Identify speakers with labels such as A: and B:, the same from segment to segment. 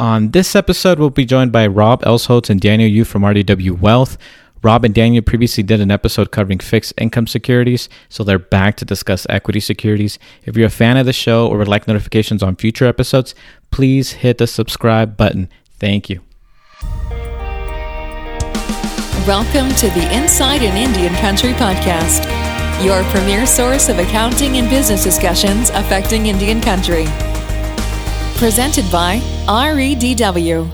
A: On this episode, we'll be joined by Rob Elsholtz and Daniel Yu from REDW Wealth. Rob and Daniel previously did an episode covering fixed income securities, so they're back to discuss equity securities. If you're a fan of the show or would like notifications on future episodes, please hit the subscribe button. Thank you.
B: Welcome to the Inside an Indian Country podcast, your premier source of accounting and business discussions affecting Indian country. Presented by REDW.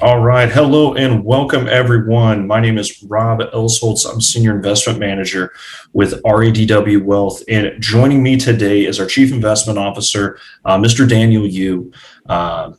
C: All right. Hello and welcome, everyone. My name is Rob Elsholtz. I'm Senior Investment Manager with REDW Wealth. And joining me today is our Chief Investment Officer, uh, Mr. Daniel Yu. Uh,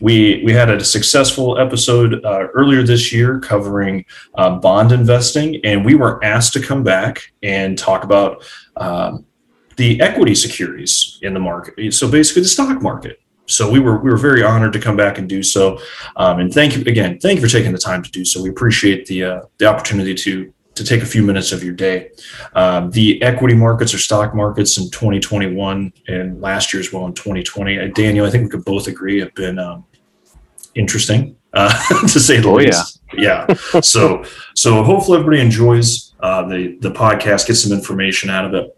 C: we, we had a successful episode uh, earlier this year covering uh, bond investing, and we were asked to come back and talk about um, the equity securities in the market. So basically, the stock market so we were we were very honored to come back and do so. Um, and thank you again. Thank you for taking the time to do so. We appreciate the uh, the opportunity to to take a few minutes of your day. Um, the equity markets or stock markets in 2021 and last year as well in 2020, uh, Daniel, I think we could both agree have been um, interesting uh, to say the oh, least. Yeah. yeah. so so hopefully everybody enjoys uh, the the podcast, get some information out of it.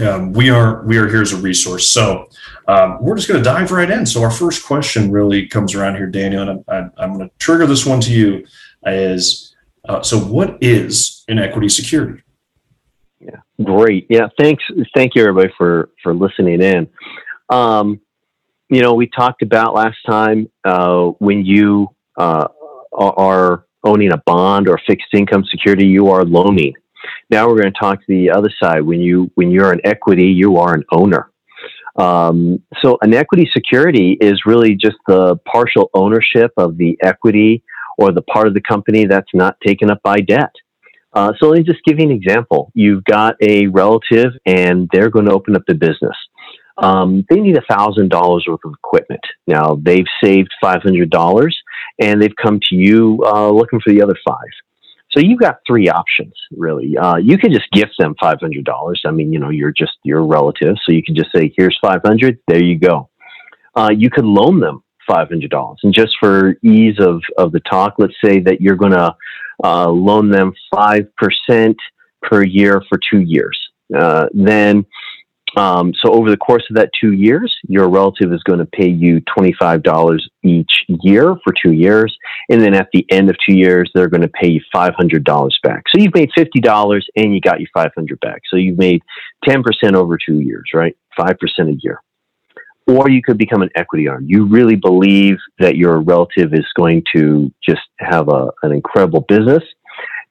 C: Um, we are we are here as a resource. So um, we're just going to dive right in. So our first question really comes around here, Daniel, and I'm, I'm going to trigger this one to you. Is uh, so what is an equity security?
D: Yeah, great. Yeah, thanks. Thank you, everybody, for for listening in. Um, you know, we talked about last time uh, when you uh, are owning a bond or fixed income security, you are loaning. Now we're going to talk to the other side. When you when you're an equity, you are an owner. Um, so an equity security is really just the partial ownership of the equity or the part of the company that's not taken up by debt. Uh, so let me just give you an example. You've got a relative and they're going to open up the business. Um, they need $1,000 worth of equipment. Now they've saved $500 and they've come to you uh, looking for the other five. So you've got three options, really. Uh, you could just gift them five hundred dollars. I mean, you know, you're just your relative, so you can just say, "Here's five hundred. There you go." Uh, you could loan them five hundred dollars, and just for ease of of the talk, let's say that you're going to uh, loan them five percent per year for two years. Uh, then um, so over the course of that two years, your relative is going to pay you $25 each year for two years. And then at the end of two years, they're going to pay you $500 back. So you've made $50 and you got your 500 back. So you've made 10% over two years, right? 5% a year. Or you could become an equity owner. You really believe that your relative is going to just have a, an incredible business.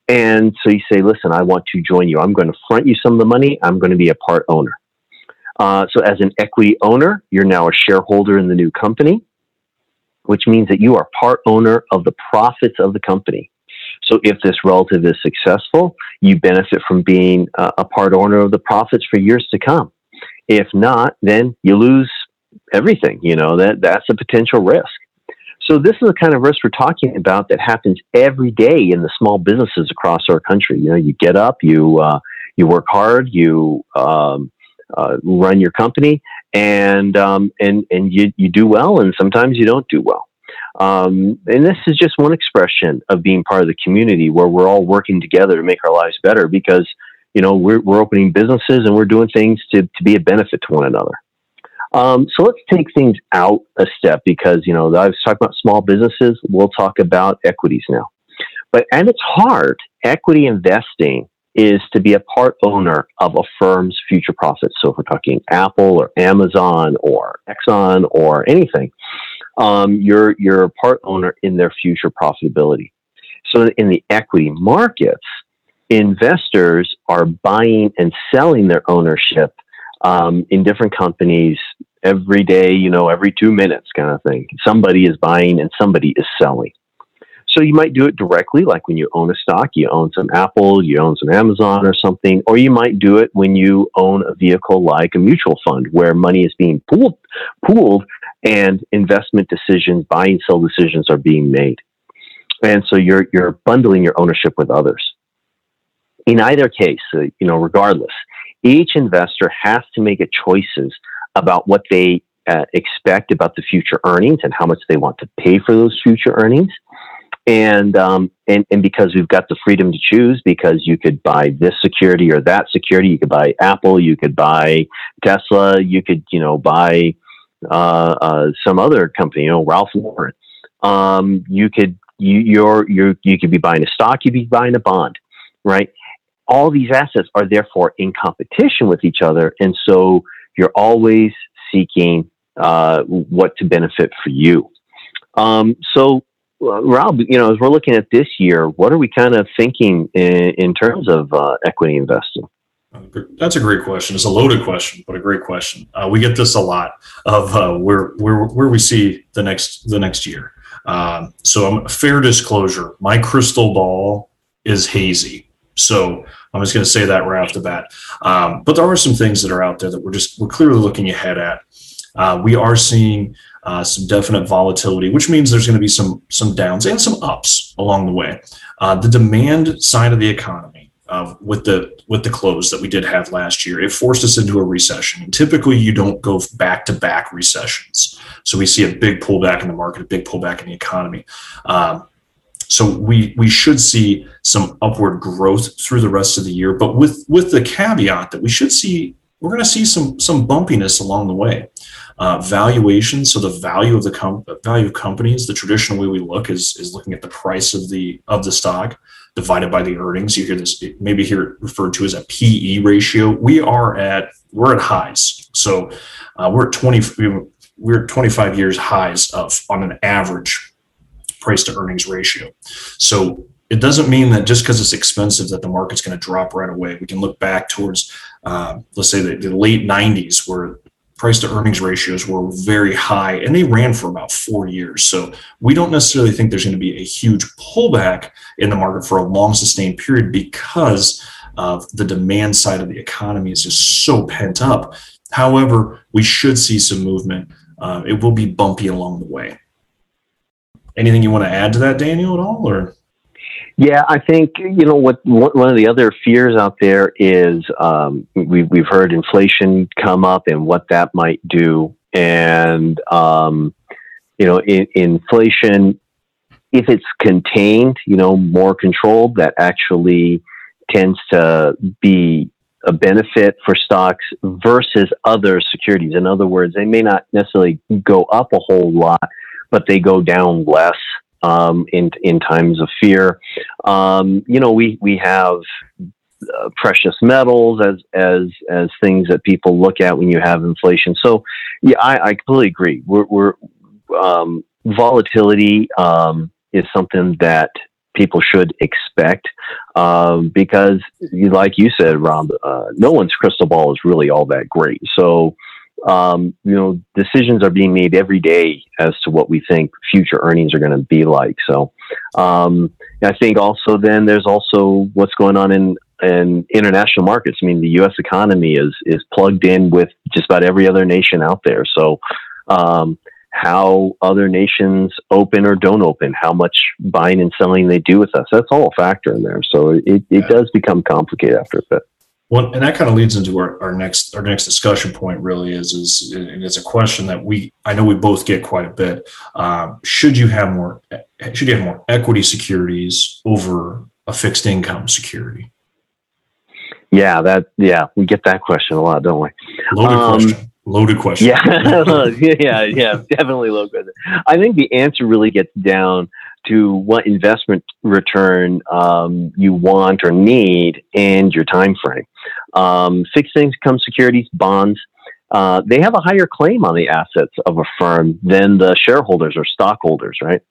D: And so you say, listen, I want to join you. I'm going to front you some of the money. I'm going to be a part owner. Uh, so, as an equity owner, you're now a shareholder in the new company, which means that you are part owner of the profits of the company. So, if this relative is successful, you benefit from being uh, a part owner of the profits for years to come. If not, then you lose everything. You know that that's a potential risk. So this is the kind of risk we're talking about that happens every day in the small businesses across our country. You know, you get up, you uh, you work hard, you um, uh, run your company, and um, and and you you do well, and sometimes you don't do well. Um, and this is just one expression of being part of the community where we're all working together to make our lives better because you know we're we're opening businesses and we're doing things to to be a benefit to one another. Um, so let's take things out a step because you know I was talking about small businesses. We'll talk about equities now. But at its heart, equity investing is to be a part owner of a firm's future profits. So if we're talking Apple or Amazon or Exxon or anything, um, you're you're a part owner in their future profitability. So in the equity markets, investors are buying and selling their ownership um, in different companies every day. You know, every two minutes, kind of thing. Somebody is buying and somebody is selling. So you might do it directly, like when you own a stock, you own some Apple, you own some Amazon or something, or you might do it when you own a vehicle like a mutual fund where money is being pooled, pooled and investment decisions, buy and sell decisions are being made. And so you're, you're bundling your ownership with others. In either case, uh, you know, regardless, each investor has to make choices about what they uh, expect about the future earnings and how much they want to pay for those future earnings. And, um, and, and because we've got the freedom to choose, because you could buy this security or that security, you could buy Apple, you could buy Tesla, you could, you know, buy uh, uh, some other company, you know, Ralph Lauren. Um, you could, you, you're, you're, you could be buying a stock, you'd be buying a bond, right? All these assets are therefore in competition with each other. And so you're always seeking uh, what to benefit for you. Um, so, uh, Rob, you know, as we're looking at this year, what are we kind of thinking in, in terms of uh, equity investing?
C: That's a great question. It's a loaded question, but a great question. Uh, we get this a lot of uh, where where where we see the next the next year. Um, so, I'm fair disclosure. My crystal ball is hazy. So I'm just going to say that right off the bat. Um, but there are some things that are out there that we're just we're clearly looking ahead at. Uh, we are seeing uh, some definite volatility, which means there's going to be some some downs and some ups along the way. Uh, the demand side of the economy, uh, with the with the close that we did have last year, it forced us into a recession. And typically, you don't go back to back recessions, so we see a big pullback in the market, a big pullback in the economy. Um, so we we should see some upward growth through the rest of the year, but with with the caveat that we should see we're going to see some some bumpiness along the way. Uh, valuation, so the value of the com- value of companies, the traditional way we look is is looking at the price of the of the stock divided by the earnings. You hear this maybe here referred to as a PE ratio. We are at we're at highs, so uh, we're at twenty we're twenty five years highs of on an average price to earnings ratio. So it doesn't mean that just because it's expensive that the market's going to drop right away. We can look back towards, uh, let's say, the, the late 90s where price to earnings ratios were very high and they ran for about four years. So we don't necessarily think there's going to be a huge pullback in the market for a long sustained period because of the demand side of the economy is just so pent up. However, we should see some movement. Uh, it will be bumpy along the way anything you want to add to that, Daniel, at all, or?
D: Yeah, I think you know what. One of the other fears out there is um, we, we've heard inflation come up and what that might do, and um, you know, in, inflation, if it's contained, you know, more controlled, that actually tends to be a benefit for stocks versus other securities. In other words, they may not necessarily go up a whole lot, but they go down less um, in in times of fear. Um, you know, we we have uh, precious metals as as as things that people look at when you have inflation. So, yeah, I, I completely agree. We're, we're um, volatility um, is something that people should expect um, because, like you said, Rob, uh, no one's crystal ball is really all that great. So um, you know, decisions are being made every day as to what we think future earnings are going to be like. So, um, I think also then there's also what's going on in in international markets. I mean, the U.S. economy is is plugged in with just about every other nation out there. So, um, how other nations open or don't open, how much buying and selling they do with us, that's all a factor in there. So it, it yeah. does become complicated after a bit.
C: Well, and that kind of leads into our, our next our next discussion point. Really, is is and it's a question that we I know we both get quite a bit. Um, should you have more? Should you have more equity securities over a fixed income security?
D: Yeah, that yeah, we get that question a lot, don't we?
C: Loaded um, question. Loaded question.
D: Yeah, yeah, yeah, definitely loaded question. I think the answer really gets down to what investment return um, you want or need and your time frame. Um, fixed income securities, bonds, uh, they have a higher claim on the assets of a firm than the shareholders or stockholders, right?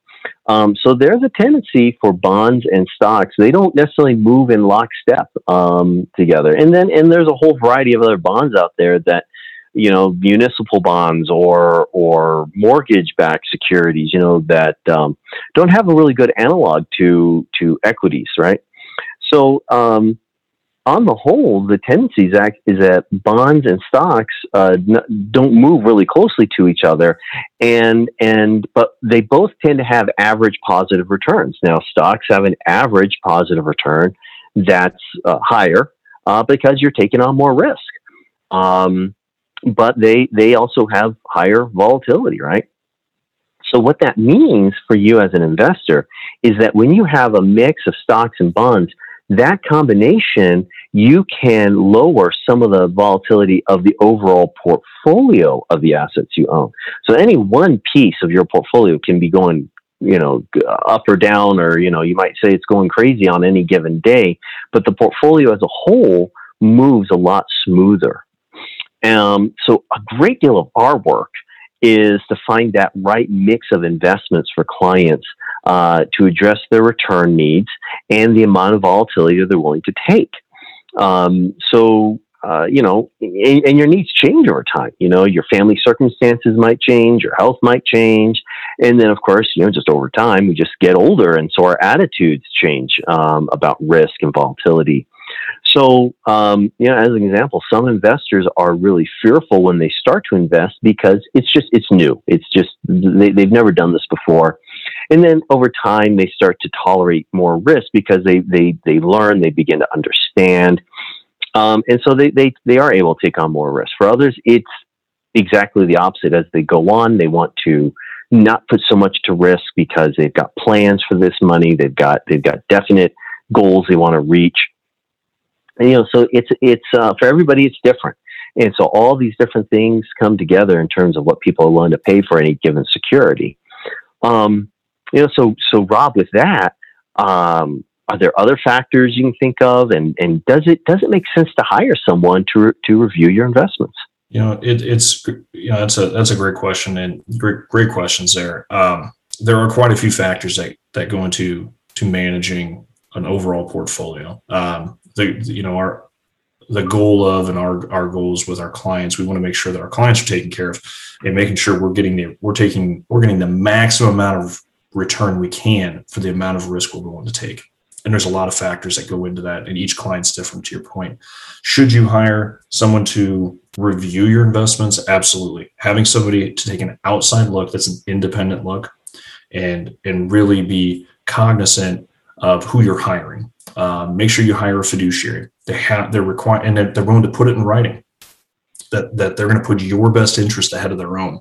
D: Um, so there's a tendency for bonds and stocks; they don't necessarily move in lockstep um, together. And then, and there's a whole variety of other bonds out there that you know, municipal bonds or or mortgage-backed securities, you know, that um, don't have a really good analog to to equities, right? So, um, on the whole, the tendency is that bonds and stocks uh, n- don't move really closely to each other, and and but they both tend to have average positive returns. Now, stocks have an average positive return that's uh, higher uh, because you're taking on more risk. Um, but they they also have higher volatility, right? So what that means for you as an investor is that when you have a mix of stocks and bonds, that combination you can lower some of the volatility of the overall portfolio of the assets you own. So any one piece of your portfolio can be going you know up or down or you know you might say it's going crazy on any given day but the portfolio as a whole moves a lot smoother um, so a great deal of our work is to find that right mix of investments for clients uh, to address their return needs and the amount of volatility that they're willing to take. Um, so, uh, you know, and, and, your needs change over time. You know, your family circumstances might change, your health might change. And then, of course, you know, just over time, we just get older. And so our attitudes change um, about risk and volatility. So, um, you know, as an example, some investors are really fearful when they start to invest because it's just it's new. It's just they, they've never done this before, and then over time they start to tolerate more risk because they they they learn, they begin to understand, um, and so they they they are able to take on more risk. For others, it's exactly the opposite. As they go on, they want to not put so much to risk because they've got plans for this money. They've got they've got definite goals they want to reach you know, so it's it's uh, for everybody. It's different, and so all these different things come together in terms of what people are willing to pay for any given security. Um, you know, so so Rob, with that, um, are there other factors you can think of, and and does it does it make sense to hire someone to re- to review your investments?
C: You know, it, it's you know that's a that's a great question and great great questions there. Um, there are quite a few factors that that go into to managing an overall portfolio. Um, the you know our the goal of and our our goals with our clients. We want to make sure that our clients are taken care of and making sure we're getting the we're taking we're getting the maximum amount of return we can for the amount of risk we're willing to take. And there's a lot of factors that go into that and each client's different to your point. Should you hire someone to review your investments? Absolutely. Having somebody to take an outside look that's an independent look and and really be cognizant of who you're hiring um, make sure you hire a fiduciary. They have they're required and they're, they're willing to put it in writing that that they're going to put your best interest ahead of their own.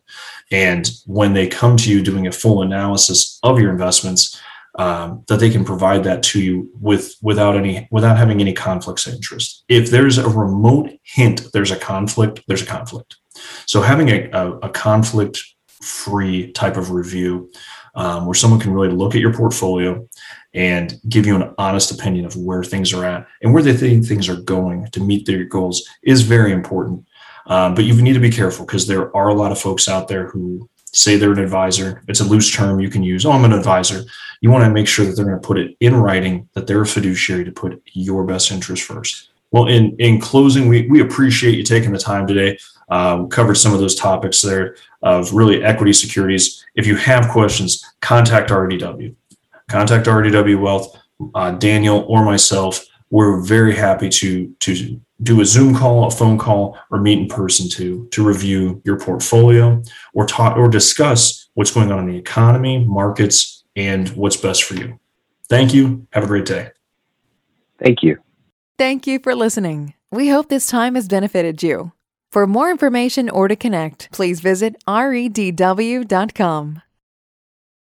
C: And when they come to you doing a full analysis of your investments, um, that they can provide that to you with without any without having any conflicts of interest. If there's a remote hint there's a conflict, there's a conflict. So having a, a, a conflict free type of review um, where someone can really look at your portfolio and give you an honest opinion of where things are at and where they think things are going to meet their goals is very important. Um, but you need to be careful because there are a lot of folks out there who say they're an advisor. It's a loose term you can use. Oh, I'm an advisor. You want to make sure that they're going to put it in writing that they're a fiduciary to put your best interest first. Well, in in closing, we we appreciate you taking the time today. Uh, covered some of those topics there of really equity securities. If you have questions, contact REDW contact REDW Wealth, uh, Daniel, or myself. We're very happy to to do a Zoom call, a phone call, or meet in person to to review your portfolio or talk or discuss what's going on in the economy, markets, and what's best for you. Thank you. Have a great day.
D: Thank you.
B: Thank you for listening. We hope this time has benefited you. For more information or to connect, please visit redw.com.